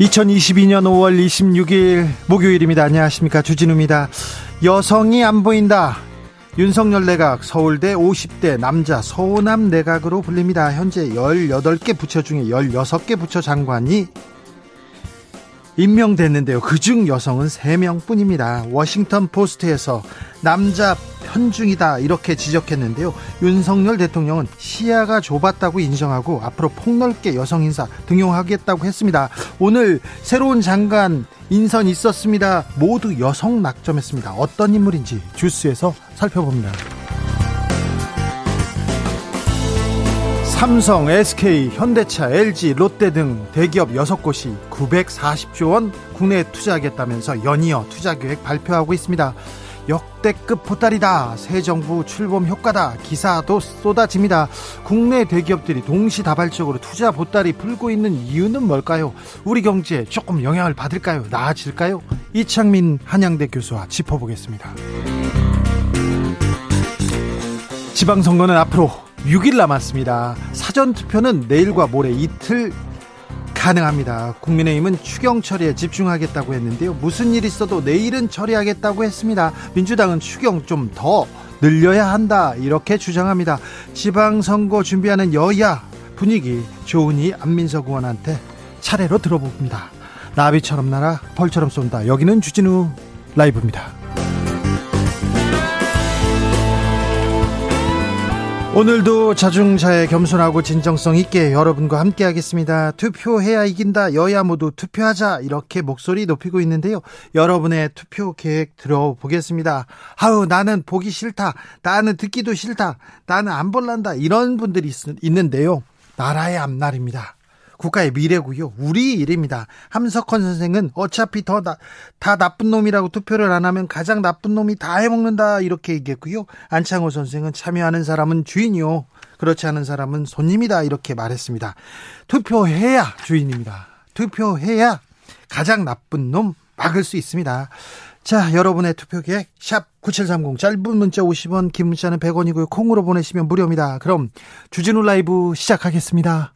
(2022년 5월 26일) 목요일입니다 안녕하십니까 주진우입니다 여성이 안 보인다 윤석열 내각 서울대 50대 남자 서호남 내각으로 불립니다. 현재 18개 부처 중에 16개 부처 장관이 임명됐는데요. 그중 여성은 3명 뿐입니다. 워싱턴 포스트에서 남자 편중이다 이렇게 지적했는데요. 윤석열 대통령은 시야가 좁았다고 인정하고 앞으로 폭넓게 여성 인사 등용하겠다고 했습니다. 오늘 새로운 장관 인선 있었습니다. 모두 여성 낙점했습니다. 어떤 인물인지 주스에서 살펴봅니다. 삼성, SK, 현대차, LG, 롯데 등 대기업 6곳이 940조 원 국내에 투자하겠다면서 연이어 투자 계획 발표하고 있습니다. 역대급 보따리다. 새 정부 출범 효과다. 기사도 쏟아집니다. 국내 대기업들이 동시다발적으로 투자 보따리 풀고 있는 이유는 뭘까요? 우리 경제에 조금 영향을 받을까요? 나아질까요? 이창민 한양대 교수와 짚어보겠습니다. 지방선거는 앞으로 6일 남았습니다. 사전투표는 내일과 모레 이틀 가능합니다. 국민의힘은 추경 처리에 집중하겠다고 했는데요. 무슨 일 있어도 내일은 처리하겠다고 했습니다. 민주당은 추경 좀 더 늘려야 한다. 이렇게 주장합니다. 지방선거 준비하는 여야 분위기 좋으니 안민석 의원한테 차례로 들어봅니다. 나비처럼 날아 벌처럼 쏜다. 여기는 주진우 라이브입니다. 오늘도 자중자애 겸손하고 진정성 있게 여러분과 함께 하겠습니다. 투표해야 이긴다. 여야 모두 투표하자. 이렇게 목소리 높이고 있는데요. 여러분의 투표 계획 들어보겠습니다. 아우, 나는 보기 싫다. 나는 듣기도 싫다. 나는 안 볼란다. 이런 분들이 있, 있는데요. 나라의 앞날입니다. 국가의 미래고요. 우리 일입니다. 함석헌 선생은 어차피 더 다 나쁜 놈이라고 투표를 안 하면 가장 나쁜 놈이 다 해먹는다 이렇게 얘기했고요. 안창호 선생은 참여하는 사람은 주인이요. 그렇지 않은 사람은 손님이다 이렇게 말했습니다. 투표해야 주인입니다. 투표해야 가장 나쁜 놈 막을 수 있습니다. 자, 여러분의 투표 계획 샵 9730 짧은 문자 50원, 긴 문자는 100원이고요. 콩으로 보내시면 무료입니다. 그럼 주진우 라이브 시작하겠습니다.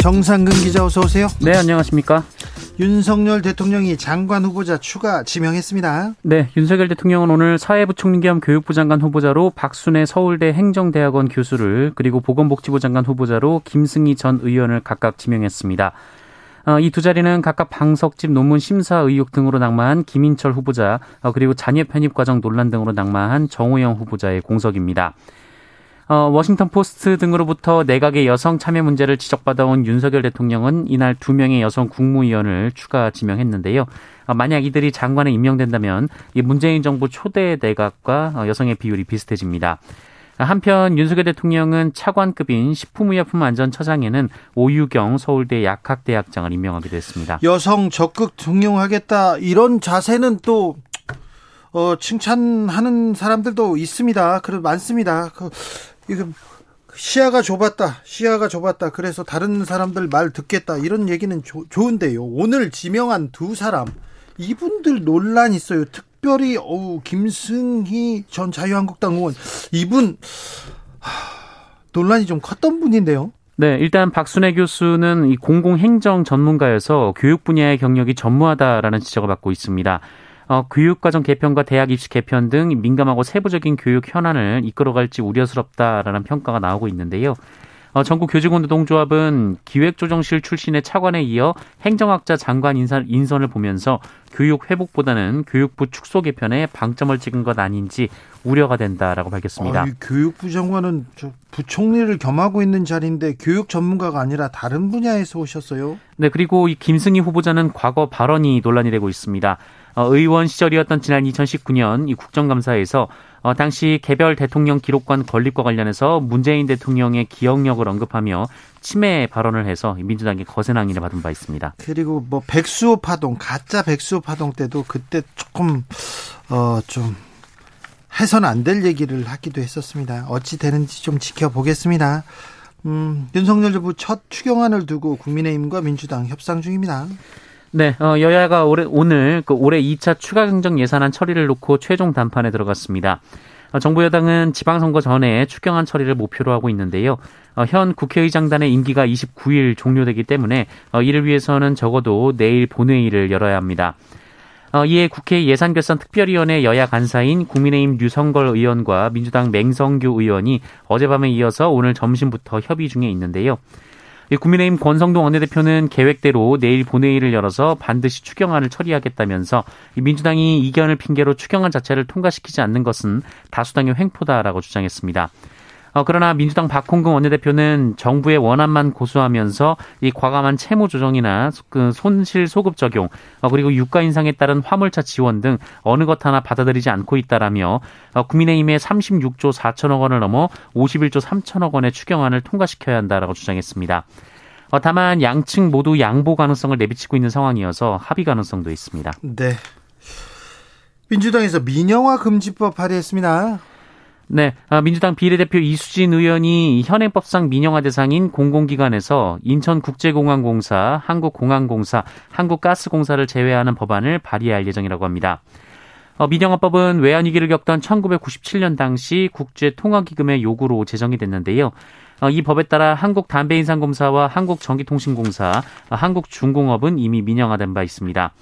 정상근 기자 어서 오세요. 네, 안녕하십니까? 윤석열 대통령이 장관 후보자 추가 지명했습니다. 네, 윤석열 대통령은 오늘 사회부총리 겸 교육부 장관 후보자로 박순애 서울대 행정대학원 교수를 그리고 보건복지부 장관 후보자로 김승희 전 의원을 각각 지명했습니다. 어, 이 두 자리는 각각 방석집 논문 심사 의혹 등으로 낙마한 김인철 후보자 어, 그리고 자녀 편입 과정 논란 등으로 낙마한 정호영 후보자의 공석입니다. 어, 워싱턴 포스트 등으로부터 내각의 여성 참여 문제를 지적받아온 윤석열 대통령은 이날 두 명의 여성 국무위원을 추가 지명했는데요. 어, 만약 이들이 장관에 임명된다면 이 문재인 정부 초대 내각과 어, 여성의 비율이 비슷해집니다. 한편 윤석열 대통령은 차관급인 식품의약품안전처장에는 오유경 서울대 약학대학장을 임명하게 됐습니다. 여성 적극 등용하겠다 이런 자세는 또 어, 칭찬하는 사람들도 있습니다. 그래 많습니다. 그, 이거 시야가 좁았다. 시야가 좁았다. 그래서 다른 사람들 말 듣겠다. 이런 얘기는 조, 좋은데요. 오늘 지명한 두 사람 이분들 논란 있어요. 특별히 어우 김승희 전 자유한국당 의원 이분 하, 논란이 좀 컸던 분인데요. 네, 일단 박순애 교수는 이 공공행정 전문가여서 교육 분야의 경력이 전무하다라는 지적을 받고 있습니다. 어, 교육과정 개편과 대학 입시 개편 등 민감하고 세부적인 교육 현안을 이끌어갈지 우려스럽다라는 평가가 나오고 있는데요. 어, 전국 교직원 노동조합은 기획조정실 출신의 차관에 이어 행정학자 장관 인사, 인선을 보면서 교육 회복보다는 교육부 축소 개편에 방점을 찍은 것 아닌지 우려가 된다라고 밝혔습니다. 아, 교육부 장관은 부총리를 겸하고 있는 자리인데 교육 전문가가 아니라 다른 분야에서 오셨어요? 네, 그리고 이 김승희 후보자는 과거 발언이 논란이 되고 있습니다. 어, 의원 시절이었던 지난 2019년 이 국정감사에서 어, 당시 개별 대통령 기록관 건립과 관련해서 문재인 대통령의 기억력을 언급하며 침해 발언을 해서 민주당이 거센 항의를 받은 바 있습니다. 그리고 뭐 백수호 파동, 가짜 백수호 파동 때도 그때 조금 어 좀 해서는 안될 얘기를 하기도 했었습니다. 어찌 되는지 좀 지켜보겠습니다. 음, 윤석열 정부 첫 추경안을 두고 국민의힘과 민주당 협상 중입니다. 네, 어, 여야가 올해, 오늘 그 올해 2차 추가 경정 예산안 처리를 놓고 최종談판에 들어갔습니다. 어, 정부 여당은 지방선거 전에 추경안 처리를 목표로 하고 있는데요. 어, 현 국회의장단의 임기가 29일 종료되기 때문에 어, 이를 위해서는 적어도 내일 본회의를 열어야 합니다. 어, 이에 국회 예산결산특별위원회 여야 간사인 국민의힘 류성걸 의원과 민주당 맹성규 의원이 어젯밤에 이어서 오늘 점심부터 협의 중에 있는데요. 국민의힘 권성동 원내대표는 계획대로 내일 본회의를 열어서 반드시 추경안을 처리하겠다면서 민주당이 이견을 핑계로 추경안 자체를 통과시키지 않는 것은 다수당의 횡포다라고 주장했습니다. 어, 그러나 민주당 박홍근 원내대표는 정부의 원안만 고수하면서 이 과감한 채무 조정이나 그 손실 소급 적용 어, 그리고 유가 인상에 따른 화물차 지원 등 어느 것 하나 받아들이지 않고 있다라며 어, 국민의힘의 36조 4천억 원을 넘어 51조 3천억 원의 추경안을 통과시켜야 한다라고 주장했습니다. 어, 다만 양측 모두 양보 가능성을 내비치고 있는 상황이어서 합의 가능성도 있습니다. 네. 민주당에서 민영화 금지법 발의했습니다. 네, 아, 민주당 비례대표 이수진 의원이 현행법상 민영화 대상인 공공기관에서 인천국제공항공사, 한국공항공사, 한국가스공사를 제외하는 법안을 발의할 예정이라고 합니다. 어, 민영화법은 외환 위기를 겪던 1997년 당시 국제통화기금의 요구로 제정이 됐는데요. 어, 이 법에 따라 한국담배인상공사와 한국전기통신공사, 한국중공업은 이미 민영화된 바 있습니다.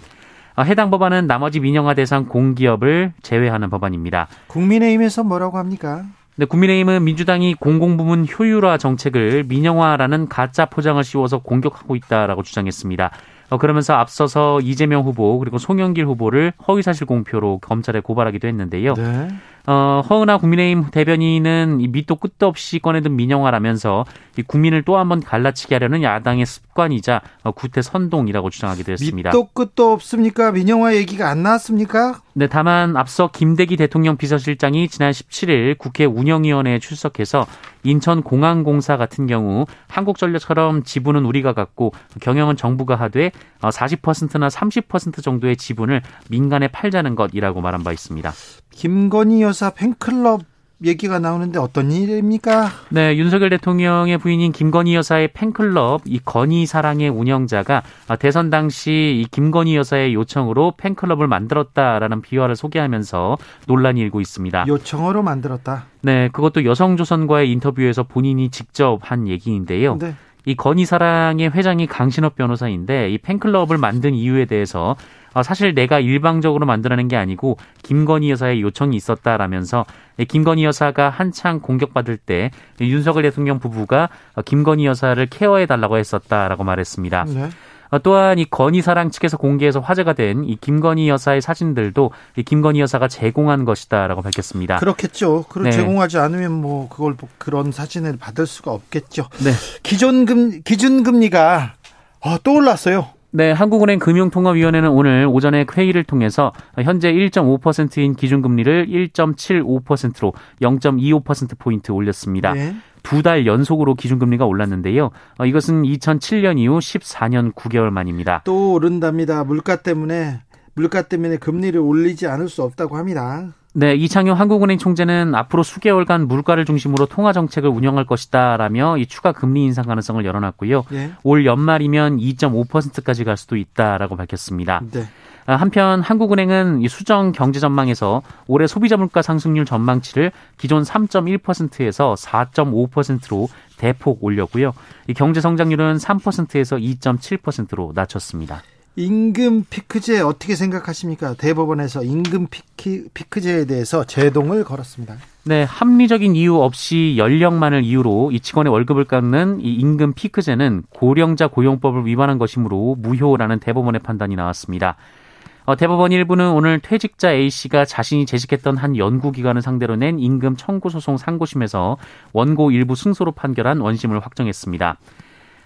어, 해당 법안은 나머지 민영화 대상 공기업을 제외하는 법안입니다. 국민의힘에서 뭐라고 합니까? 네, 국민의힘은 민주당이 공공부문 효율화 정책을 민영화라는 가짜 포장을 씌워서 공격하고 있다라고 주장했습니다. 어, 그러면서 앞서서 이재명 후보 그리고 송영길 후보를 허위사실 공표로 검찰에 고발하기도 했는데요. 네. 어, 허은하 국민의힘 대변인은 이 밑도 끝도 없이 꺼내든 민영화라면서 이 국민을 또 한 번 갈라치게 하려는 야당의 습관이자 어, 구태 선동이라고 주장하기도 했습니다. 밑도 끝도 없습니까? 민영화 얘기가 안 나왔습니까? 네, 다만 앞서 김대기 대통령 비서실장이 지난 17일 국회 운영위원회에 출석해서 인천공항공사 같은 경우 한국전력처럼 지분은 우리가 갖고 경영은 정부가 하되 40%나 어, 30% 정도의 지분을 민간에 팔자는 것이라고 말한 바 있습니다. 김건희 여사 팬클럽 얘기가 나오는데 어떤 일입니까? 네, 윤석열 대통령의 부인인 김건희 여사의 팬클럽 이 건희 사랑의 운영자가 대선 당시 이 김건희 여사의 요청으로 팬클럽을 만들었다라는 비화를 소개하면서 논란이 일고 있습니다. 요청으로 만들었다. 네, 그것도 여성조선과의 인터뷰에서 본인이 직접 한 얘기인데요. 네. 이 건희 사랑의 회장이 강신업 변호사인데 이 팬클럽을 만든 이유에 대해서 어, 사실 내가 일방적으로 만들어낸 게 아니고 김건희 여사의 요청이 있었다라면서 김건희 여사가 한창 공격받을 때 윤석열 대통령 부부가 김건희 여사를 케어해 달라고 했었다라고 말했습니다. 네. 어, 또한 이 건희 사랑 측에서 공개해서 화제가 된 이 김건희 여사의 사진들도 이 김건희 여사가 제공한 것이다라고 밝혔습니다. 그렇겠죠. 그걸 네. 제공하지 않으면 뭐 그걸 뭐 그런 사진을 받을 수가 없겠죠. 네. 기존금 기준금리가 어, 또 올랐어요. 네, 한국은행 금융통화위원회는 오늘 오전에 회의를 통해서 현재 1.5%인 기준금리를 1.75%로 0.25%포인트 올렸습니다. 네. 두달 연속으로 기준금리가 올랐는데요. 어, 이것은 2007년 이후 14년 9개월 만입니다. 또 오른답니다. 물가 때문에 물가 때문에 금리를 올리지 않을 수 없다고 합니다. 네, 이창용 한국은행 총재는 앞으로 수개월간 물가를 중심으로 통화 정책을 운영할 것이다라며 이 추가 금리 인상 가능성을 열어놨고요. 네. 올 연말이면 2.5%까지 갈 수도 있다라고 밝혔습니다. 네. 아, 한편 한국은행은 이 수정 경제 전망에서 올해 소비자 물가 상승률 전망치를 기존 3.1%에서 4.5%로 대폭 올렸고요. 이 경제 성장률은 3%에서 2.7%로 낮췄습니다. 임금 피크제 어떻게 생각하십니까? 대법원에서 임금 피크, 피크제에 대해서 제동을 걸었습니다. 네, 합리적인 이유 없이 연령만을 이유로 이 직원의 월급을 깎는 이 임금 피크제는 고령자 고용법을 위반한 것이므로 무효라는 대법원의 판단이 나왔습니다. 어, 대법원 일부는 오늘 퇴직자 A 씨가 자신이 재직했던 한 연구기관을 상대로 낸 임금 청구 소송 상고심에서 원고 일부 승소로 판결한 원심을 확정했습니다.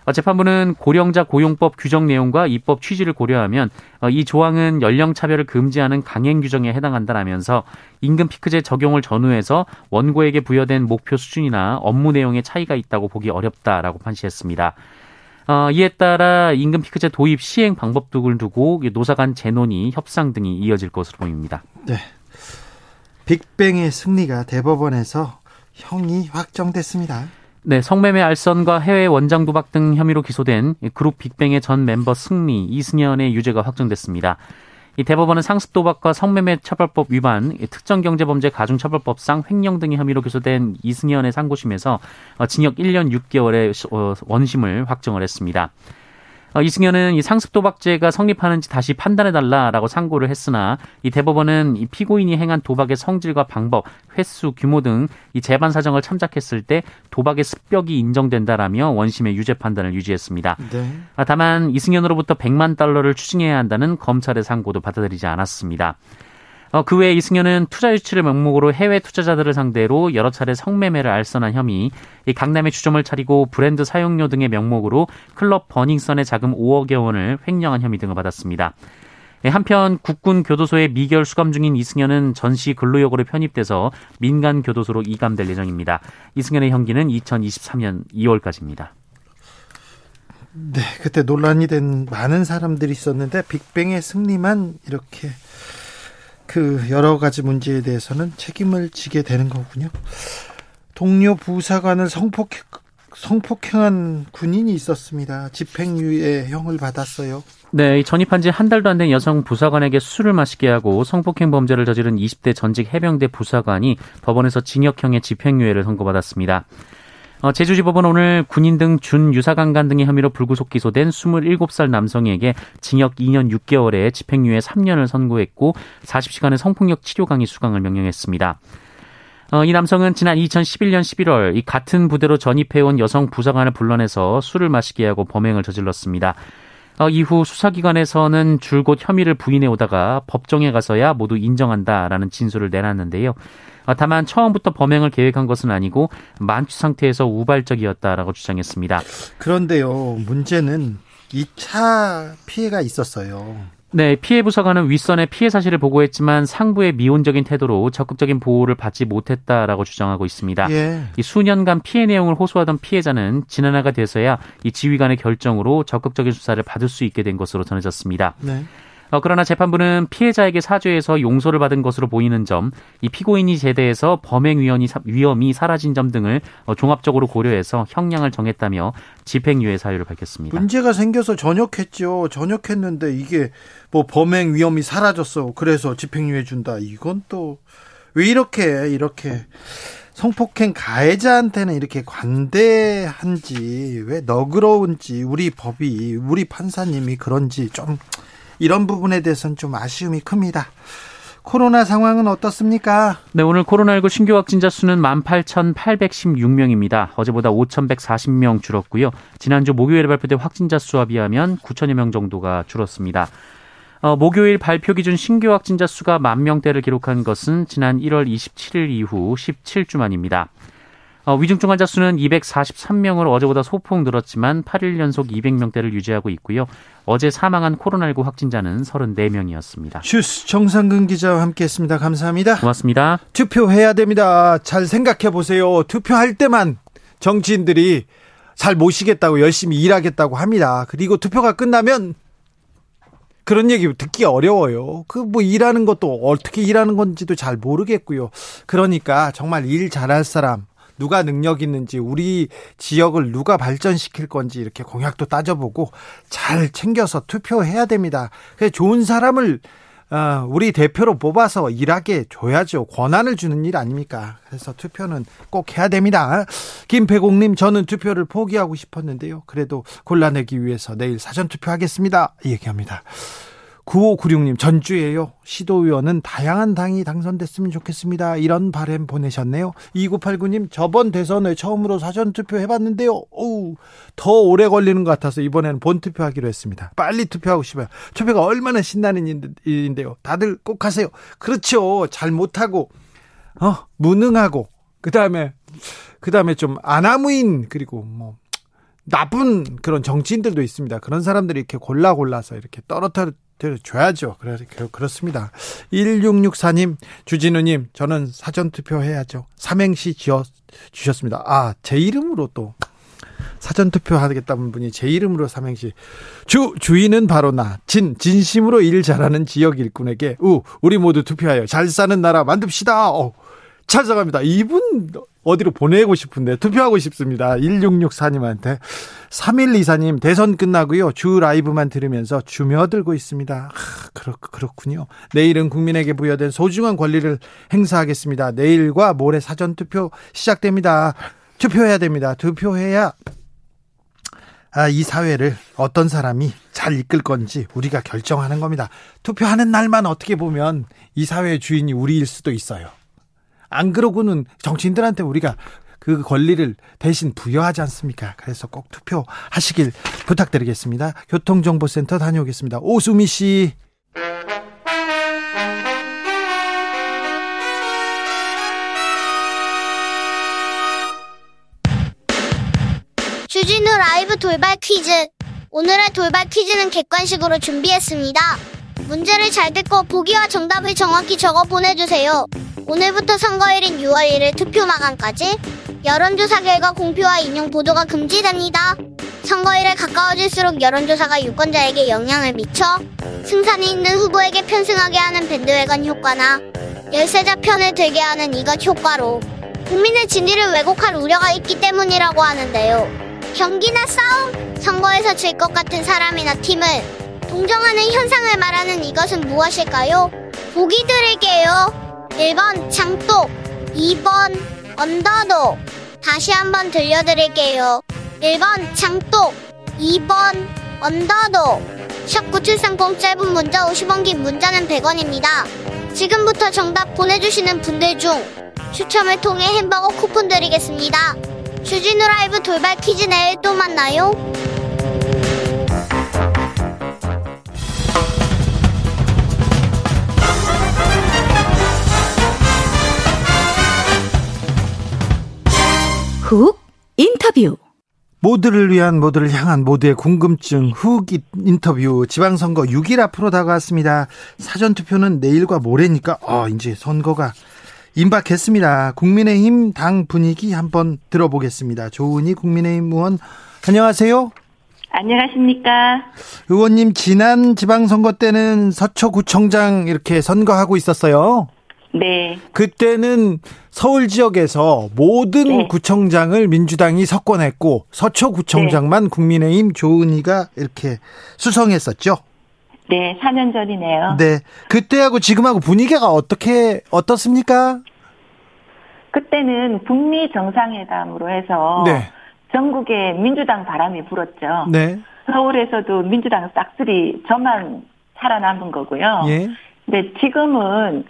어, 재판부는 고령자 고용법 규정 내용과 입법 취지를 고려하면 어, 이 조항은 연령 차별을 금지하는 강행 규정에 해당한다라면서 임금 피크제 적용을 전후해서 원고에게 부여된 목표 수준이나 업무 내용에 차이가 있다고 보기 어렵다라고 판시했습니다. 어, 이에 따라 임금 피크제 도입 시행 방법 등을 두고 노사 간 재논의, 협상 등이 이어질 것으로 보입니다. 네. 빅뱅의 승리가 대법원에서 형이 확정됐습니다. 네, 성매매 알선과 해외 원장 도박 등 혐의로 기소된 그룹 빅뱅의 전 멤버 승리, 이승연의 유죄가 확정됐습니다. 이 대법원은 상습 도박과 성매매 처벌법 위반, 특정 경제범죄 가중처벌법상 횡령 등의 혐의로 기소된 이승연의 상고심에서 어, 징역 1년 6개월의 어, 원심을 확정을 했습니다. 어, 이승현은 이 상습 도박죄가 성립하는지 다시 판단해 달라라고 상고를 했으나 이 대법원은 이 피고인이 행한 도박의 성질과 방법, 횟수, 규모 등 이 재반 사정을 참작했을 때 도박의 습격이 인정된다라며 원심의 유죄 판단을 유지했습니다. 네. 아, 다만 이승현으로부터 100만 달러를 추징해야 한다는 검찰의 상고도 받아들이지 않았습니다. 어, 그 외에 이승현은 투자 유치를 명목으로 해외 투자자들을 상대로 여러 차례 성매매를 알선한 혐의, 이 강남에 주점을 차리고 브랜드 사용료 등의 명목으로 클럽 버닝썬의 자금 5억여 원을 횡령한 혐의 등을 받았습니다. 예, 한편 국군 교도소에 미결 수감 중인 이승현은 전시 근로역으로 편입돼서 민간 교도소로 이감될 예정입니다. 이승현의 형기는 2023년 2월까지입니다. 네, 그때 논란이 된 많은 사람들이 있었는데 빅뱅의 승리만 이렇게 그 여러 가지 문제에 대해서는 책임을 지게 되는 거군요. 동료 부사관을 성폭행, 성폭행한 군인이 있었습니다. 집행유예 형을 받았어요. 네, 전입한 지 한 달도 안 된 여성 부사관에게 술을 마시게 하고 성폭행 범죄를 저지른 20대 전직 해병대 부사관이 법원에서 징역형의 집행유예를 선고받았습니다. 어, 제주지법은 오늘 군인 등 준유사강간 등의 혐의로 불구속 기소된 27살 남성에게 징역 2년 6개월에 집행유예 3년을 선고했고 40시간의 성폭력 치료 강의 수강을 명령했습니다. 어, 이 남성은 지난 2011년 11월 이 같은 부대로 전입해온 여성 부사관을 불러내서 술을 마시게 하고 범행을 저질렀습니다. 어, 이후 수사기관에서는 줄곧 혐의를 부인해 오다가 법정에 가서야 모두 인정한다라는 진술을 내놨는데요. 어, 다만 처음부터 범행을 계획한 것은 아니고 만취 상태에서 우발적이었다라고 주장했습니다. 그런데요, 문제는 2차 피해가 있었어요. 네, 피해 부서관은 윗선의 피해 사실을 보고했지만 상부의 미온적인 태도로 적극적인 보호를 받지 못했다라고 주장하고 있습니다. 예. 이 수년간 피해 내용을 호소하던 피해자는 지난해가 돼서야 이 지휘관의 결정으로 적극적인 수사를 받을 수 있게 된 것으로 전해졌습니다. 네. 어, 그러나 재판부는 피해자에게 사죄해서 용서를 받은 것으로 보이는 점, 이 피고인이 제대해서 범행 위험이, 위험이 사라진 점 등을 어, 종합적으로 고려해서 형량을 정했다며 집행유예 사유를 밝혔습니다. 문제가 생겨서 전역했죠. 전역했는데 이게 뭐 범행 위험이 사라졌어. 그래서 집행유예 준다. 이건 또 왜 이렇게 이렇게 성폭행 가해자한테는 이렇게 관대한지 왜 너그러운지 우리 법이 우리 판사님이 그런지 좀 이런 부분에 대해서는 좀 아쉬움이 큽니다. 코로나 상황은 어떻습니까? 네, 오늘 코로나19 신규 확진자 수는 18,816명입니다. 어제보다 5,140명 줄었고요. 지난주 목요일에 발표된 확진자 수와 비하면 9천여 명 정도가 줄었습니다. 어, 목요일 발표 기준 신규 확진자 수가 만 명대를 기록한 것은 지난 1월 27일 이후 17주 만입니다. 어, 위중증 환자 수는 243명으로 어제보다 소폭 늘었지만 8일 연속 200명대를 유지하고 있고요. 어제 사망한 코로나19 확진자는 34명이었습니다. 슈스 정상근 기자와 함께했습니다. 감사합니다. 고맙습니다. 투표해야 됩니다. 잘 생각해 보세요. 투표할 때만 정치인들이 잘 모시겠다고 열심히 일하겠다고 합니다. 그리고 투표가 끝나면 그런 얘기 듣기 어려워요. 그 뭐 일하는 것도 어떻게 일하는 건지도 잘 모르겠고요. 그러니까 정말 일 잘할 사람 누가 능력 있는지 우리 지역을 누가 발전시킬 건지 이렇게 공약도 따져보고 잘 챙겨서 투표해야 됩니다. 좋은 사람을 어, 우리 대표로 뽑아서 일하게 줘야죠. 권한을 주는 일 아닙니까? 그래서 투표는 꼭 해야 됩니다. 김배공님, 저는 투표를 포기하고 싶었는데요. 그래도 골라내기 위해서 내일 사전투표하겠습니다. 얘기합니다. 9596님, 전주에요. 시도 의원은 다양한 당이 당선됐으면 좋겠습니다. 이런 바램 보내셨네요. 2989님, 저번 대선에 처음으로 사전 투표 해봤는데요. 어우, 더 오래 걸리는 것 같아서 이번에는 본 투표 하기로 했습니다. 빨리 투표하고 싶어요. 투표가 얼마나 신나는 일인데요. 다들 꼭 하세요. 그렇죠. 잘 못하고, 어, 무능하고, 그 다음에, 그 다음에 좀 아나무인, 그리고 뭐, 나쁜 그런 정치인들도 있습니다. 그런 사람들이 이렇게 골라 골라서 이렇게 떨어뜨려 줘야죠. 그래, 그렇습니다. 1664님, 주진우님, 저는 사전투표 해야죠. 삼행시 지어 주셨습니다. 아, 제 이름으로 또. 사전투표 하겠다는 분이 제 이름으로 삼행시. 주, 주인은 바로 나. 진, 진심으로 일 잘하는 지역 일꾼에게. 우, 우리 모두 투표하여 잘 사는 나라 만듭시다. 어, 찾아갑니다. 이분 어디로 보내고 싶은데 투표하고 싶습니다. 1664님한테 3124님 대선 끝나고요. 주 라이브만 들으면서 주며들고 있습니다. 아, 그렇, 그렇군요. 내일은 국민에게 부여된 소중한 권리를 행사하겠습니다. 내일과 모레 사전 투표 시작됩니다. 투표해야 됩니다. 투표해야 아, 이 사회를 어떤 사람이 잘 이끌 건지 우리가 결정하는 겁니다. 투표하는 날만 어떻게 보면 이 사회의 주인이 우리일 수도 있어요. 안 그러고는 정치인들한테 우리가 그 권리를 대신 부여하지 않습니까? 그래서 꼭 투표하시길 부탁드리겠습니다. 교통정보센터 다녀오겠습니다. 오수미 씨. 주진우 라이브 돌발 퀴즈. 오늘의 돌발 퀴즈는 객관식으로 준비했습니다. 문제를 잘 듣고 보기와 정답을 정확히 적어 보내주세요. 오늘부터 선거일인 6월 1일 투표 마감까지 여론조사 결과 공표와 인용 보도가 금지됩니다. 선거일에 가까워질수록 여론조사가 유권자에게 영향을 미쳐 승산이 있는 후보에게 편승하게 하는 밴드웨건 효과나 열세자 편을 들게 하는 이것 효과로 국민의 진위를 왜곡할 우려가 있기 때문이라고 하는데요. 경기나 싸움, 선거에서 질 것 같은 사람이나 팀을 동정하는 현상을 말하는 이것은 무엇일까요? 보기 드릴게요. 1번 장독, 2번 언더독. 다시 한번 들려드릴게요. 1번 장독, 2번 언더독. 샵9730 짧은 문자 50원 긴 문자는 100원입니다. 지금부터 정답 보내주시는 분들 중 추첨을 통해 햄버거 쿠폰 드리겠습니다. 주진우 라이브 돌발 퀴즈 내일 또 만나요. 훅 인터뷰 모두를 위한 모두를 향한 모두의 궁금증 훅 인터뷰 지방선거 6일 앞으로 다가왔습니다. 사전투표는 내일과 모레니까 어 이제 선거가 임박했습니다. 국민의힘 당 분위기 한번 들어보겠습니다. 조은희 국민의힘 의원 안녕하세요. 안녕하십니까. 의원님 지난 지방선거 때는 서초구청장 이렇게 선거하고 있었어요. 네. 그때는 서울 지역에서 모든 네. 구청장을 민주당이 석권했고 서초구청장만 국민의힘 조은희가 이렇게 수성했었죠. 네, 4년 전이네요. 네. 그때하고 지금하고 분위기가 어떻게 어떻습니까? 그때는 북미 정상회담으로 해서 네. 전국에 민주당 바람이 불었죠. 네. 서울에서도 민주당 싹쓸이 저만 살아남은 거고요. 예. 근데 지금은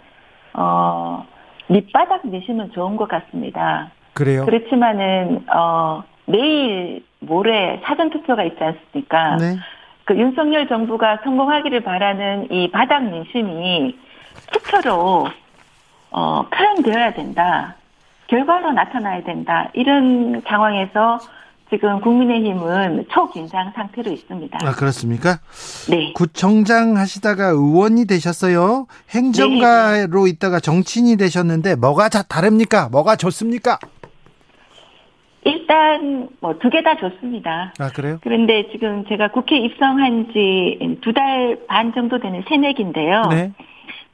어 밑바닥 미시면 좋은 것 같습니다. 그래요. 그렇지만은 어 내일 모레 사전 투표가 있지 않습니까? 네. 그 윤석열 정부가 성공하기를 바라는 이 바닥 민심이 투표로 어, 표현되어야 된다. 결과로 나타나야 된다. 이런 상황에서 지금 국민의힘은 초긴장 상태로 있습니다. 아 그렇습니까? 네. 구청장 하시다가 의원이 되셨어요. 행정가로 있다가 정치인이 되셨는데 뭐가 자 다릅니까? 뭐가 좋습니까? 일단 뭐 두 개 다 좋습니다. 아 그래요? 그런데 지금 제가 국회 입성한 지 두 달 반 정도 되는 새내기인데요. 네.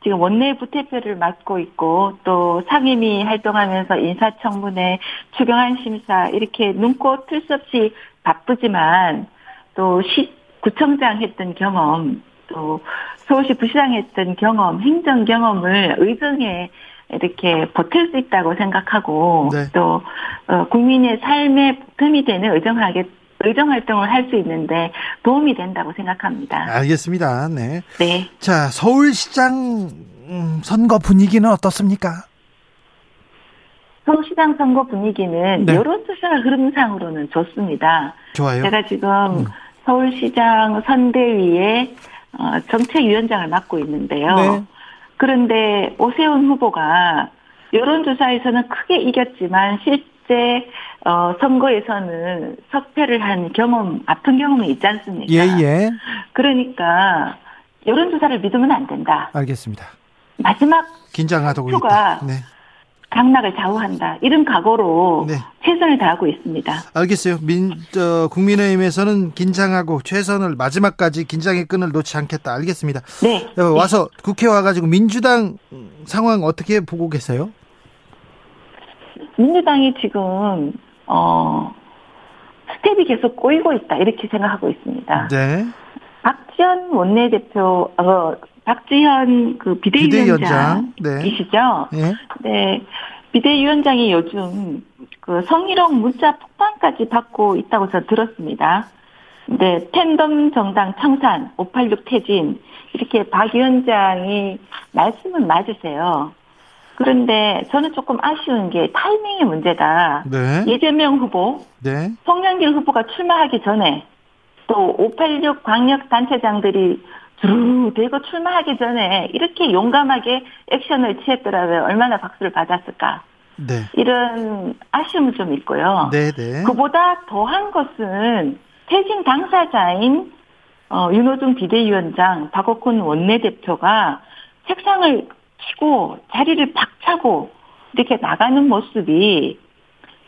지금 원내 부대표를 맡고 있고 또 상임위 활동하면서 인사청문회, 추경안 심사 이렇게 눈코 틀수 없이 바쁘지만 또 시, 구청장 했던 경험 또 서울시 부시장 했던 경험, 행정 경험을 의정에 이렇게 보탤 수 있다고 생각하고 네. 또 어, 국민의 삶에 보탬이 되는 의정하게 의정 활동을 할 수 있는데 도움이 된다고 생각합니다. 알겠습니다. 네. 네. 자, 서울시장 음, 선거 분위기는 어떻습니까? 서울시장 선거 분위기는 네. 여론조사 흐름상으로는 좋습니다. 좋아요. 제가 지금 음. 서울시장 선대위에 어, 정책위원장을 맡고 있는데요. 네. 그런데 오세훈 후보가 여론조사에서는 크게 이겼지만 실 제 어, 선거에서는 석패를 한 경험, 아픈 경험이 있지 않습니까? 예, 예. 그러니까 여론조사를 믿으면 안 된다. 알겠습니다. 마지막 긴장하고 표가. 네. 강락을 좌우한다. 이런 각오로 네. 최선을 다하고 있습니다. 알겠어요. 민, 저, 국민의힘에서는 긴장하고 최선을 마지막까지 긴장의 끈을 놓지 않겠다. 알겠습니다. 네. 어, 와서 국회 와가지고 민주당 상황 어떻게 보고 계세요? 민주당이 지금 어 스텝이 계속 꼬이고 있다 이렇게 생각하고 있습니다. 네. 박지원 원내대표 어 박지현 그 비대위원장, 비대위원장이시죠? 예. 네. 비대위원장이 요즘 그 성희롱 문자 폭탄까지 받고 있다고 저 들었습니다. 네, 팬덤 정당 청산, 586 퇴진 이렇게 박 위원장이 말씀은 맞으세요. 그런데 저는 조금 아쉬운 게 타이밍의 문제다. 네. 이재명 후보, 네. 송영길 후보가 출마하기 전에 또 586 광역 단체장들이 두루 대고 출마하기 전에 이렇게 용감하게 액션을 취했더라면 얼마나 박수를 받았을까. 네. 이런 아쉬움은 좀 있고요. 네, 네. 그보다 더한 것은 퇴진 당사자인 어, 윤호중 비대위원장, 박옥훈 원내대표가 책상을 치고 자리를 박차고 이렇게 나가는 모습이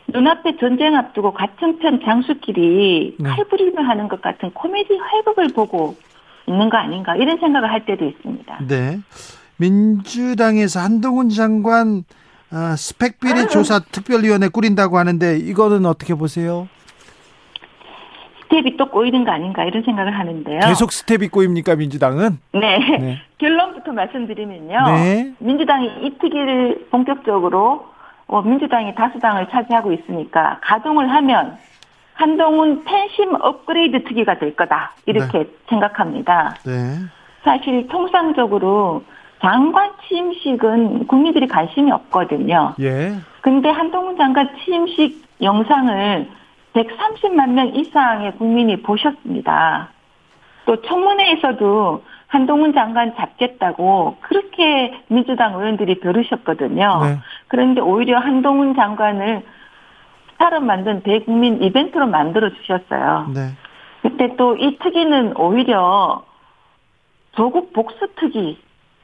눈앞에 전쟁 앞두고 같은 편 장수끼리 네. 칼부림을 하는 것 같은 코미디 활극을 보고 있는 거 아닌가 이런 생각을 할 때도 있습니다. 네. 민주당에서 한동훈 장관 아, 스펙 비리 조사 특별위원회 꾸린다고 하는데 이거는 어떻게 보세요? 스텝이 또 꼬이는 거 아닌가 이런 생각을 하는데요. 계속 스텝이 꼬입니까 민주당은? 네. 네. 결론부터 말씀드리면요. 네. 민주당이 이 특위를 본격적으로 어, 민주당이 다수당을 차지하고 있으니까 가동을 하면 한동훈 팬심 업그레이드 특위가 될 거다. 이렇게 생각합니다. 네. 사실 통상적으로 장관 취임식은 국민들이 관심이 없거든요. 예. 근데 한동훈 장관 취임식 영상을 130만 명 이상의 국민이 보셨습니다. 또 청문회에서도 한동훈 장관 잡겠다고 그렇게 민주당 의원들이 벼르셨거든요. 네. 그런데 오히려 한동훈 장관을 사람 만든 대국민 이벤트로 만들어 주셨어요. 네. 그때 또 이 특위는 오히려 조국 복수 특위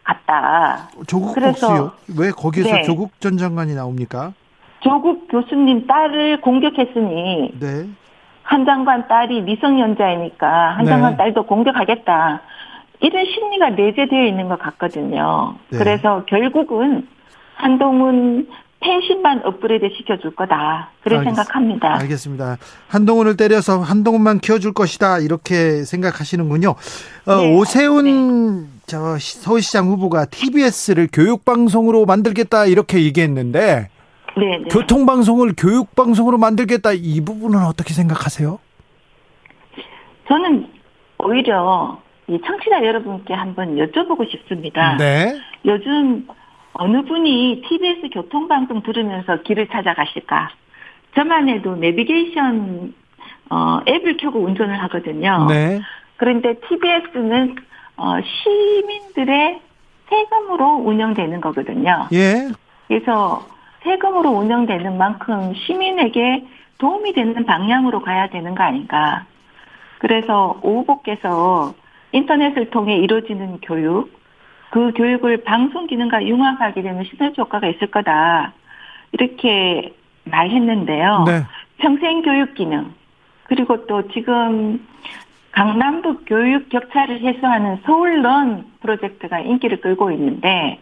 같다. 조국 그래서- 복수요? 왜 거기에서 네. 조국 전 장관이 나옵니까? 조국 교수님 딸을 공격했으니 네. 한 장관 딸이 미성년자이니까 한 네. 장관 딸도 공격하겠다. 이런 심리가 내재되어 있는 것 같거든요. 네. 그래서 결국은 한동훈 펜신만 업그레이드 시켜줄 거다. 그래 알겠- 생각합니다. 알겠습니다. 한동훈을 때려서 한동훈만 키워줄 것이다 이렇게 생각하시는군요. 어, 네. 오세훈 저 시- 서울시장 후보가 TBS를 교육방송으로 만들겠다 이렇게 얘기했는데 네, 네. 교통방송을 교육방송으로 만들겠다 이 부분은 어떻게 생각하세요? 저는 오히려 이 청취자 여러분께 한번 여쭤보고 싶습니다. 네. 요즘 어느 분이 TBS 교통방송 들으면서 길을 찾아가실까? 저만 해도 내비게이션 어, 앱을 켜고 운전을 하거든요. 네. 그런데 TBS는 어, 시민들의 세금으로 운영되는 거거든요. 예. 그래서 세금으로 운영되는 만큼 시민에게 도움이 되는 방향으로 가야 되는 거 아닌가. 그래서 오 후보께서 인터넷을 통해 이루어지는 교육, 그 교육을 방송 기능과 융합하게 되면 시너지 효과가 있을 거다. 이렇게 말했는데요. 네. 평생 교육 기능, 그리고 또 지금 강남북 교육 격차를 해소하는 서울런 프로젝트가 인기를 끌고 있는데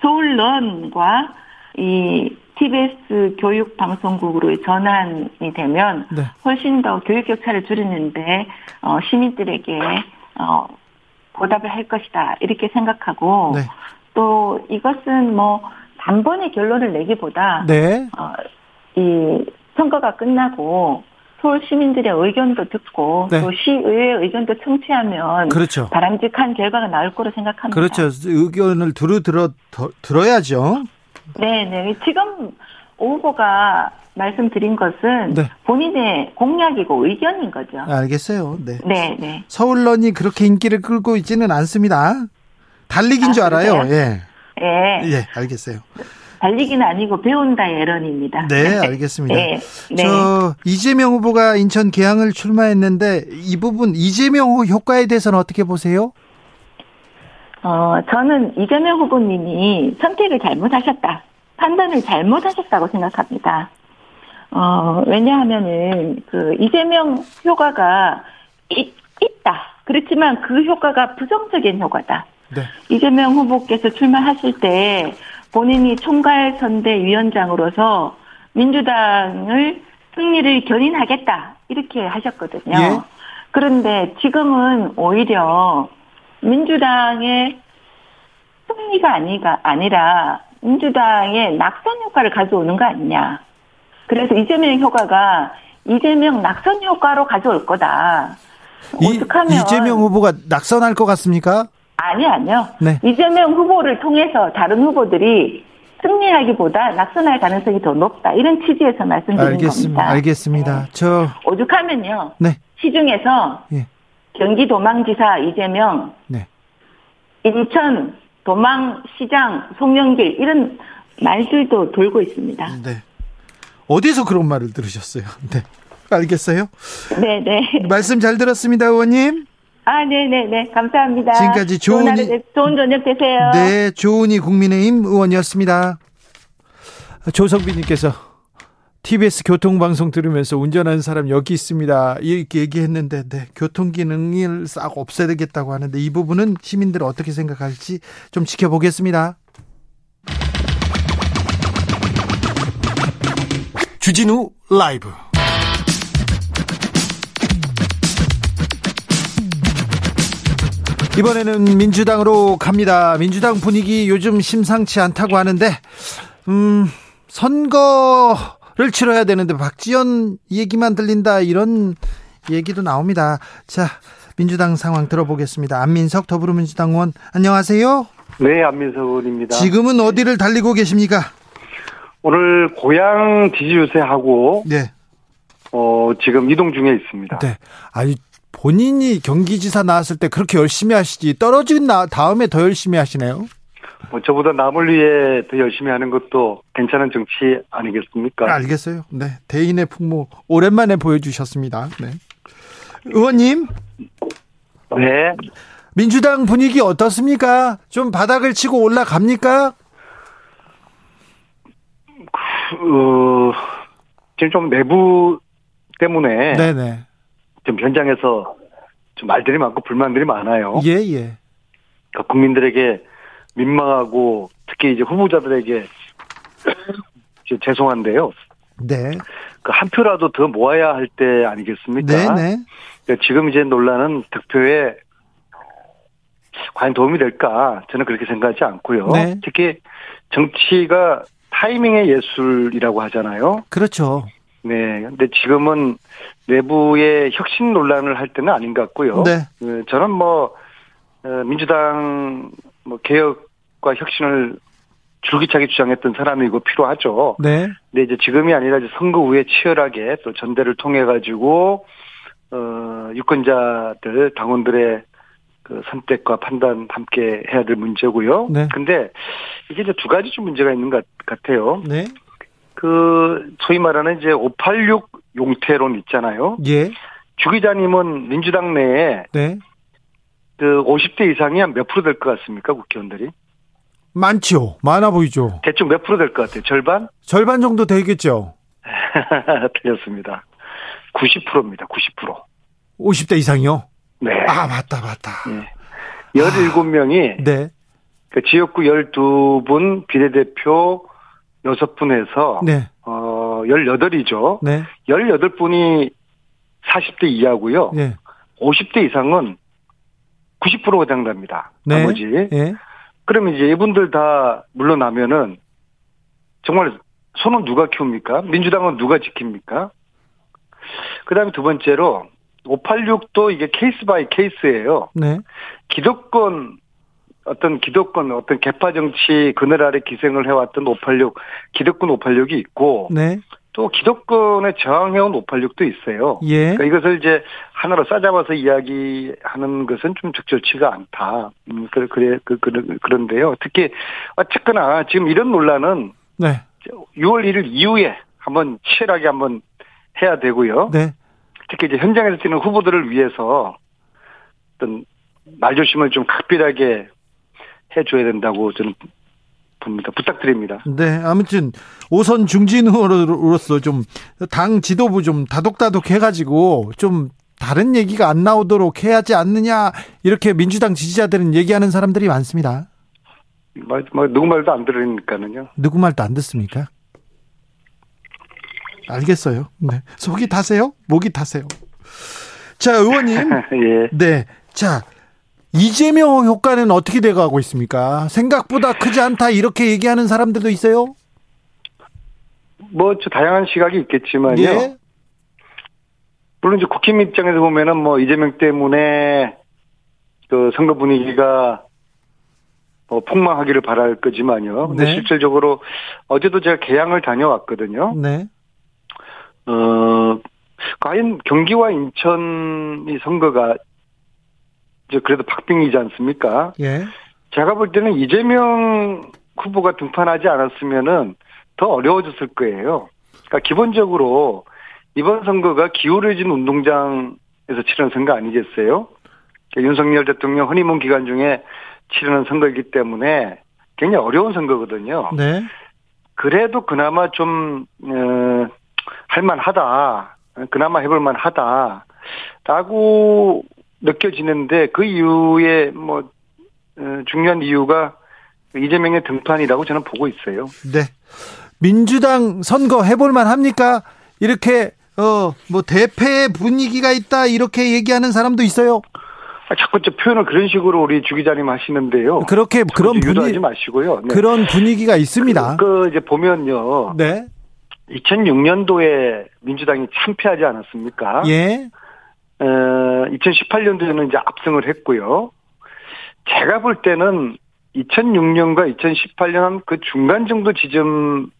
서울런과 이 TBS 교육 방송국으로 전환이 되면 네. 훨씬 더 교육 격차를 줄이는데 어, 시민들에게 어, 보답을 할 것이다 이렇게 생각하고 네. 또 이것은 뭐 단번에 결론을 내기보다 네. 어, 이 선거가 끝나고 서울 시민들의 의견도 듣고 네. 또 시의회 의견도 청취하면 그렇죠. 바람직한 결과가 나올 거로 생각합니다. 그렇죠. 의견을 두루 들어 더- 들어야죠. 네, 네. 지금 오 후보가 말씀드린 것은 네. 본인의 공약이고 의견인 거죠. 알겠어요. 네. 네, 네. 서울런이 그렇게 인기를 끌고 있지는 않습니다. 달리기인 아, 줄 알아요. 예. 예. 예, 알겠어요. 달리기는 아니고 배운다의 애런입니다. 네, 알겠습니다. 네. 네. 저 이재명 후보가 인천 계양을 출마했는데 이 부분 이재명 후 효과에 대해서는 어떻게 보세요? 어, 저는 이재명 후보님이 선택을 잘못하셨다. 판단을 잘못하셨다고 생각합니다. 어, 왜냐하면은, 그, 이재명 효과가 있, 있다. 그렇지만 그 효과가 부정적인 효과다. 네. 이재명 후보께서 출마하실 때 본인이 총괄 선대위원장으로서 민주당을 승리를 견인하겠다. 이렇게 하셨거든요. 예. 그런데 지금은 오히려 민주당의 승리가 아니가 아니라 민주당의 낙선 효과를 가져오는 거 아니냐. 그래서 이재명 효과가 이재명 낙선 효과로 가져올 거다. 이, 이재명 후보가 낙선할 것 같습니까? 아니 아니요. 네. 이재명 후보를 통해서 다른 후보들이 승리하기보다 낙선할 가능성이 더 높다. 이런 취지에서 말씀드린 알겠습니다. 겁니다. 알겠습니다. 저 오죽하면요. 네. 시중에서 예. 경기도망지사 이재명, 네. 인천 도망시장 송영길 이런 말들도 돌고 있습니다. 네. 어디서 그런 말을 들으셨어요? 네. 알겠어요. 네, 네. 말씀 잘 들었습니다, 의원님. 아, 네, 네, 네. 감사합니다. 지금까지 좋은, 좋은 좋은 저녁 되세요. 네, 조은희 국민의힘 의원이었습니다. 조성빈님께서 TBS 교통방송 들으면서 운전하는 사람 여기 있습니다. 이렇게 얘기했는데, 네, 교통기능을 싹 없애야 되겠다고 하는데, 이 부분은 시민들 어떻게 생각할지 좀 지켜보겠습니다. 주진우 라이브. 이번에는 민주당으로 갑니다. 민주당 분위기 요즘 심상치 않다고 하는데, 음, 선거 를 치러야 되는데 박지원 얘기만 들린다 이런 얘기도 나옵니다. 자, 민주당 상황 들어보겠습니다. 안민석 더불어민주당 의원 안녕하세요. 네, 안민석 의원입니다. 지금은 어디를 달리고 계십니까? 오늘 고향 지지유세하고 네, 어, 지금 이동 중에 있습니다. 네. 아니 본인이 경기지사 나왔을 때 그렇게 열심히 하시지 떨어진 나 다음에 더 열심히 하시네요. 뭐 저보다 남을 위해 더 열심히 하는 것도 괜찮은 정치 아니겠습니까? 알겠어요. 네, 대인의 풍모 오랜만에 보여주셨습니다. 네. 의원님, 네. 민주당 분위기 어떻습니까? 좀 바닥을 치고 올라갑니까? 어, 지금 좀 내부 때문에 네네. 좀 현장에서 좀 말들이 많고 불만들이 많아요. 예, 예. 그러니까 국민들에게 민망하고 특히 이제 후보자들에게 죄송한데요. 네. 그 한 표라도 더 모아야 할 때 아니겠습니까? 네네. 그러니까 지금 이제 논란은 득표에 과연 도움이 될까? 저는 그렇게 생각하지 않고요. 네. 특히 정치가 타이밍의 예술이라고 하잖아요. 그렇죠. 네. 근데 지금은 내부의 혁신 논란을 할 때는 아닌 것 같고요. 네. 어, 저는 뭐, 어, 민주당 뭐 개혁 과 혁신을 줄기차게 주장했던 사람이고 필요하죠. 네. 근데 이제 지금이 아니라 이제 선거 후에 치열하게 또 전대를 통해 가지고 어 유권자들 당원들의 그 선택과 판단 함께 해야 될 문제고요. 네. 근데 이게 이제 두 가지 좀 문제가 있는 것 같아요. 네. 그 소위 말하는 이제 586 용태론 있잖아요. 예. 주 기자님은 민주당 내에 네. 그 50대 이상이 한 몇 프로 될 것 같습니까? 국회의원들이? 많죠. 많아 보이죠. 대충 몇 프로 될 것 같아요? 절반? 절반 정도 되겠죠. 틀렸습니다. 90%입니다. 90%. 50대 이상이요? 네. 아, 맞다, 맞다. 네. 17명이 네. 그 지역구 12분 비례대표 6분 해서 네. 어 18이죠. 네. 18분이 40대 이하고요. 네. 50대 이상은 90%가 장답니다. 네. 나머지. 예. 그러면 이제 이분들 다 물러나면은 정말 소는 누가 키웁니까? 민주당은 누가 지킵니까? 그 다음에 두 번째로 586도 이게 case by case예요. 네. 기득권 어떤 기득권 어떤 계파 정치 그늘 아래 기생을 해왔던 586 기득권 586이 있고 네. 또 기득권에 저항해온 586도 있어요. 예. 그러니까 이것을 이제 하나로 싸잡아서 이야기하는 것은 좀 적절치가 않다. 음, 그래, 그래, 그, 그, 그런데요. 특히, 어쨌거나 지금 이런 논란은 네. 6월 1일 이후에 한번 치열하게 한번 해야 되고요. 네. 특히 이제 현장에서 뛰는 후보들을 위해서 어떤 말조심을 좀 각별하게 해줘야 된다고 저는 봅니다. 부탁드립니다. 네, 아무튼 오선 중진 후보로서 좀 당 지도부 좀 다독다독 해가지고 좀 다른 얘기가 안 나오도록 해야지 않느냐 이렇게 민주당 지지자들은 얘기하는 사람들이 많습니다. 말, 뭐, 누구 말도 안 들으니까는요. 누구 말도 안 듣습니까? 알겠어요. 네. 속이 타세요? 목이 타세요. 자, 의원님. 예. 네. 자, 이재명 효과는 어떻게 돼가고 있습니까? 생각보다 크지 않다 이렇게 얘기하는 사람들도 있어요. 뭐, 저 다양한 시각이 있겠지만요. 예. 물론 이제 국힘 입장에서 보면은 뭐 이재명 때문에 그 선거 분위기가 뭐 폭망하기를 바랄 거지만요. 근데 네. 실질적으로 어제도 제가 개항을 다녀왔거든요. 네. 어, 과연 경기와 인천이 선거가 이제 그래도 박빙이지 않습니까? 예. 제가 볼 때는 이재명 후보가 등판하지 않았으면은 더 어려워졌을 거예요. 그러니까 기본적으로 이번 선거가 기울어진 운동장에서 치르는 선거 아니겠어요? 그러니까 윤석열 대통령 허니문 기간 중에 치르는 선거이기 때문에 굉장히 어려운 선거거든요. 네. 그래도 그나마 좀, 어, 할만하다. 그나마 해볼만 하다 라고 느껴지는데 그 이유에 뭐 어, 중요한 이유가 이재명의 등판이라고 저는 보고 있어요. 네. 민주당 선거 해볼만 합니까? 이렇게 어 뭐 대패 분위기가 있다 이렇게 얘기하는 사람도 있어요. 아, 자꾸 저 표현을 그런 식으로 우리 주 기자님 하시는데요. 그렇게 그런 자꾸 유도하지 분위 마시고요. 네. 그런 분위기가 있습니다. 그, 그 이제 보면요. 네. 2006년도에 민주당이 참패하지 않았습니까? 예. 어, 2018년도에는 이제 압승을 했고요. 제가 볼 때는 2006년과 2018년 그 중간 정도 지점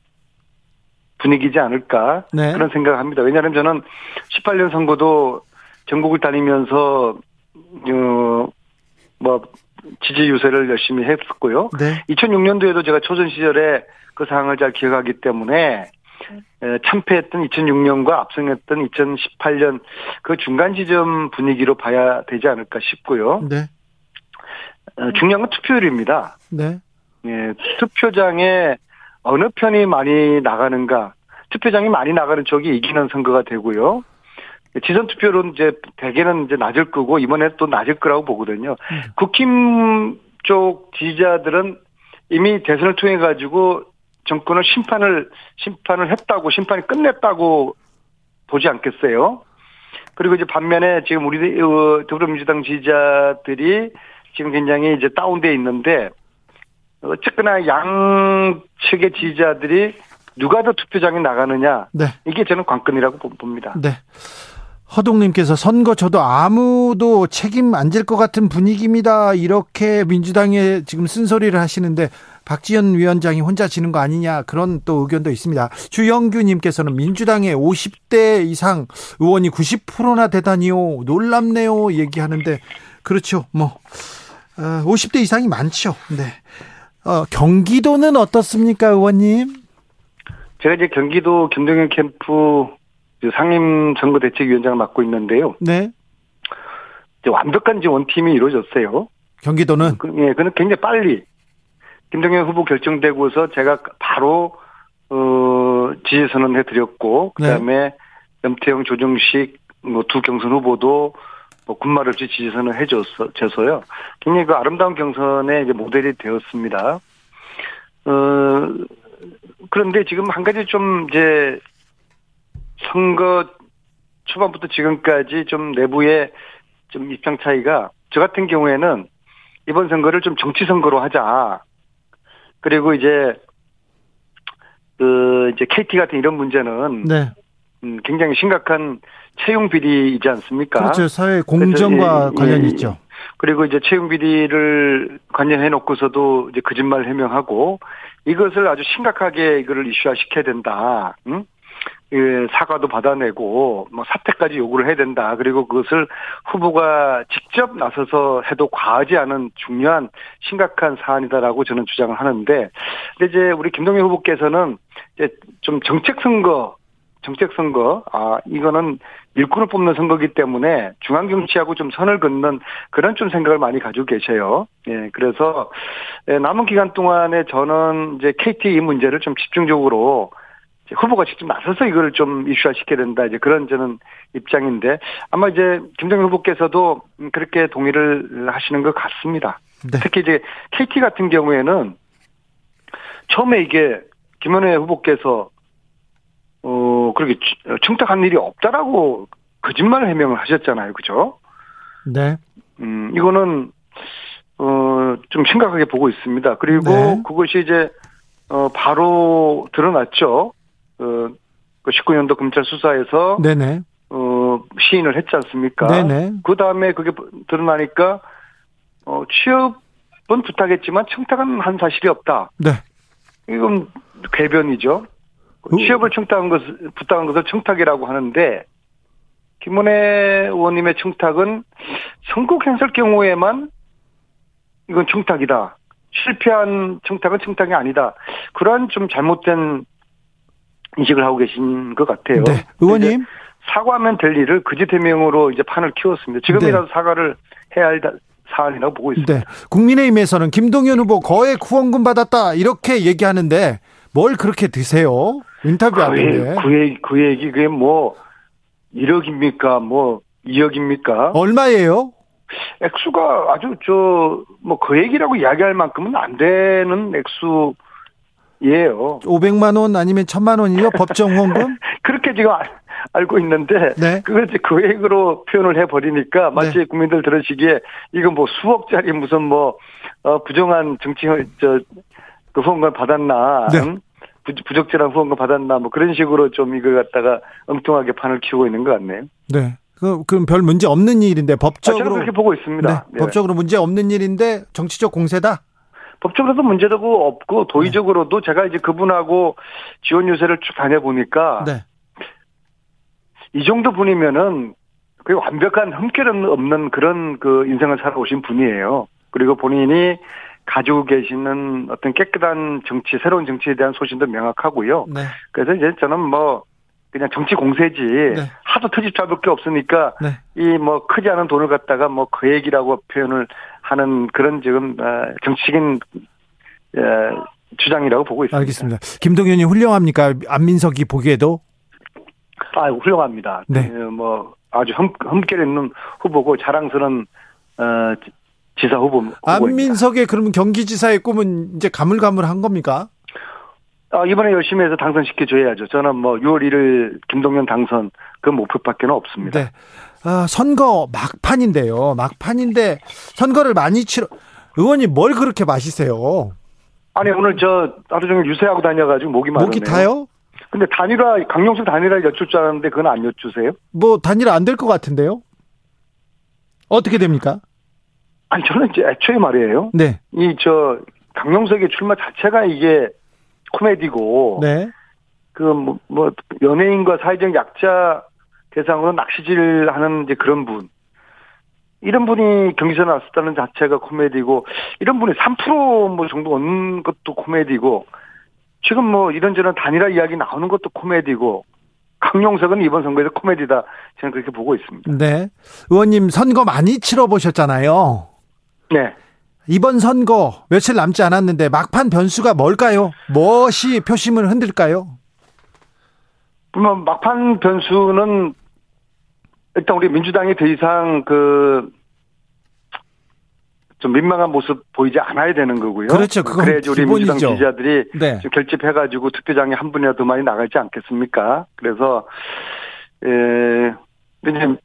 분위기지 않을까 네. 그런 생각을 합니다. 왜냐하면 저는 18년 선거도 전국을 다니면서 어, 뭐 지지 유세를 열심히 했었고요. 네. 2006년도에도 제가 초전 시절에 그 상황을 잘 기억하기 때문에 에, 참패했던 2006년과 압승했던 2018년 그 중간 지점 분위기로 봐야 되지 않을까 싶고요. 네. 어, 중요한 건 투표율입니다. 네. 예, 투표장에 어느 편이 많이 나가는가, 투표장이 많이 나가는 쪽이 이기는 선거가 되고요. 지선 투표로는 이제 대개는 이제 낮을 거고 이번에 또 낮을 거라고 보거든요. 국힘 쪽 지지자들은 이미 대선을 통해 가지고 정권을 심판을 심판을 했다고 심판이 끝냈다고 보지 않겠어요. 그리고 이제 반면에 지금 우리 어, 더불어민주당 지지자들이 지금 굉장히 이제 다운돼 있는데 어쨌거나 양측의 지지자들이 누가 더 투표장에 나가느냐 네. 이게 저는 관건이라고 보- 봅니다. 네. 허동님께서 선거 저도 아무도 책임 안 질 것 같은 분위기입니다. 이렇게 민주당에 지금 쓴소리를 하시는데 박지원 위원장이 혼자 지는 거 아니냐 그런 또 의견도 있습니다. 주영규님께서는 민주당의 50대 이상 의원이 90%나 되다니요 놀랍네요 얘기하는데 그렇죠. 뭐 어, 50대 이상이 많죠. 네. 어, 경기도는 어떻습니까, 의원님? 제가 이제 경기도 김동연 캠프 그 상임 선거대책위원장을 맡고 있는데요. 네. 이제 완벽한 이제 원팀이 이루어졌어요. 경기도는 그, 예, 그는 굉장히 빨리 김동연 후보 결정되고서 제가 바로 어 지지 선언해 드렸고 그다음에 염태영 조정식 뭐 두 경선 후보도 뭐 군말 없이 지지 선언 해줬어 줘서요. 굉장히 그 아름다운 경선의 이제 모델이 되었습니다. 어 그런데 지금 한 가지 좀 이제 선거 초반부터 지금까지 좀 내부의 좀 입장 차이가 저 같은 경우에는 이번 선거를 좀 정치 선거로 하자. 그리고 이제 그 이제 KT 같은 이런 문제는 네. 음, 굉장히 심각한 채용 비리이지 않습니까? 그렇죠. 사회 공정과 관련이 이- 있죠. 그리고 이제 채용 비리를 관련해 놓고서도 이제 거짓말 해명하고 이것을 아주 심각하게 이거를 이슈화 시켜야 된다. 응? 예, 사과도 받아내고 뭐 사퇴까지 요구를 해야 된다. 그리고 그것을 후보가 직접 나서서 해도 과하지 않은 중요한 심각한 사안이다라고 저는 주장을 하는데, 근데 이제 우리 김동연 후보께서는 이제 좀 정책 선거, 정책 선거, 아 이거는 일꾼을 뽑는 선거기 때문에 중앙 정치하고 좀 선을 긋는 그런 좀 생각을 많이 가지고 계셔요. 예, 그래서 예, 남은 기간 동안에 저는 이제 KT 이 문제를 좀 집중적으로 후보가 직접 나서서 이걸 좀 이슈화 시켜야 된다. 이제 그런 저는 입장인데 아마 이제 김정일 후보께서도 음, 그렇게 동의를 하시는 것 같습니다. 네. 특히 이제 KT 같은 경우에는 처음에 이게 김은혜 후보께서 어 그렇게 청탁한 일이 없다라고 거짓말 해명을 하셨잖아요, 그죠? 네. 음 이거는 어좀 심각하게 보고 있습니다. 그리고 네. 그것이 이제 어 바로 드러났죠. 어, 그 19년도 검찰 수사에서 네네. 어 시인을 했지 않습니까? 네네. 그 다음에 그게 드러나니까 어 취업은 부탁했지만 청탁은 한 사실이 없다. 네. 이건 궤변이죠. 그- 취업을 청탁한 것을 부탁한 것을 청탁이라고 하는데 김문혜 의원님의 청탁은 선거 행사할 경우에만 이건 청탁이다. 실패한 청탁은 청탁이 아니다. 그러한 좀 잘못된 인식을 하고 계신 것 같아요. 네. 의원님. 사과하면 될 일을 그짓 해명으로 이제 판을 키웠습니다. 지금이라도 사과를 해야 할 사안이라고 보고 있습니다. 네. 국민의힘에서는 김동연 후보 거액 후원금 받았다 이렇게 얘기하는데 뭘 그렇게 드세요? 인터뷰 그, 하는데 얘기, 그, 얘기, 그 얘기 그게 뭐 1억입니까? 뭐 2억입니까? 얼마예요? 액수가 아주 저 뭐 그 얘기라고 이야기할 만큼은 안 되는 액수 예요. 500만 원 아니면 1000만 원이요? 법정 후원금? 그렇게 지금 알- 알고 있는데 네. 그걸 이제 계획으로 표현을 해 버리니까 마치 국민들 들으시기에 이거 뭐 수억짜리 무슨 뭐 어, 부정한 정치 저그 후원금 받았나 네. 응? 부, 부적절한 후원금 받았나 뭐 그런 식으로 좀 이걸 갖다가 엉뚱하게 판을 키우고 있는 것 같네요. 네. 그, 그럼 별 문제 없는 일인데 아, 법적으로 그렇게 보고 있습니다. 네, 네. 법적으로 문제 없는 일인데 정치적 공세다. 법적으로도 문제도 없고 도의적으로도 제가 이제 그분하고 지원 유세를 쭉 다녀보니까 네. 이 정도 분이면은 그 완벽한 흠결 없는 그런 그 인생을 살아오신 분이에요. 그리고 본인이 가지고 계시는 어떤 깨끗한 정치, 새로운 정치에 대한 소신도 명확하고요. 네. 그래서 이제 저는 뭐 그냥 정치 공세지 네. 하도 터집 잡을 게 없으니까 네. 이뭐 크지 않은 돈을 갖다가 뭐그 얘기라고 표현을 하는 그런 지금 어, 정치적인 어, 주장이라고 보고 있습니다. 알겠습니다. 김동연이 훌륭합니까? 안민석이 보기에도 아, 훌륭합니다. 네. 어, 뭐 아주 흠, 흠결 있는 후보고 자랑스러운 어, 지- 지사 후보. 후보입니다. 안민석의 그러면 경기지사의 꿈은 이제 가물가물한 겁니까? 아, 이번에 열심히 해서 당선시켜 줘야죠. 저는 뭐 6월 1일 김동연 당선 그 목표밖에 는 없습니다. 네. 아, 선거 막판인데요. 막판인데 선거를 많이 치러 의원님 뭘 그렇게 마시세요? 아니 오늘 저 하루 종일 유세하고 다녀가지고 목이 마르네요. 목이 타요? 근데 단일화 강용수 단일화 여쭐 줄 알았는데 그건 안 여쭈세요? 뭐 단일 안될 것 같은데요? 어떻게 됩니까? 아니 저는 이제 애초에 말이에요. 네. 이 저 강용석의 출마 자체가 이게 코미디고 네. 그뭐 뭐 연예인과 사회적 약자 대상으로 낚시질하는 이제 그런 분 이런 분이 경기선에 나섰다는 자체가 코미디고 이런 분이 3%뭐 정도 얻는 것도 코미디고 지금 뭐 이런저런 단일화 이야기 나오는 것도 코미디고 강용석은 이번 선거에서 코미디다 저는 그렇게 보고 있습니다. 네. 의원님 선거 많이 치러 보셨잖아요. 네. 이번 선거 며칠 남지 않았는데 막판 변수가 뭘까요? 무엇이 표심을 흔들까요? 뭐 막판 변수는 일단 우리 민주당이 더 이상 그 좀 민망한 모습 보이지 않아야 되는 거고요. 그렇죠. 그건 그래야지 우리 민주당 기본이죠. 지지자들이 네. 좀 결집해가지고 투표장에 한 분이라도 많이 나가지 않겠습니까? 그래서 에 이제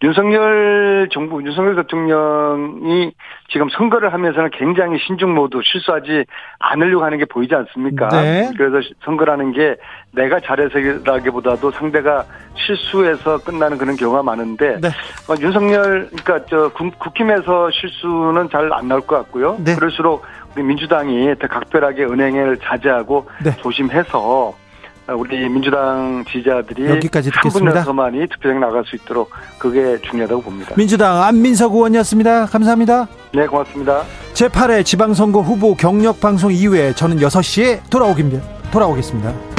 윤석열 정부, 윤석열 대통령이 지금 선거를 하면서는 굉장히 신중 모드, 실수하지 않으려고 하는 게 보이지 않습니까? 네. 그래서 선거라는 게 내가 잘해서라기보다도 상대가 실수해서 끝나는 그런 경우가 많은데 네. 어, 윤석열, 그러니까 저 국- 국힘에서 실수는 잘 안 나올 것 같고요. 네. 그럴수록 우리 민주당이 더 각별하게 은행을 자제하고 네. 조심해서 어, 우리 민주당 지지자들이 여기까지 한 듣겠습니다. 분에서만이 투표장에 나갈 수 있도록 그게 중요하다고 봅니다. 민주당 안민석 의원이었습니다. 감사합니다. 네, 고맙습니다. 제8회 지방선거 후보 경력 방송 이후에 저는 6시에 돌아오겠습니다. 돌아오겠습니다.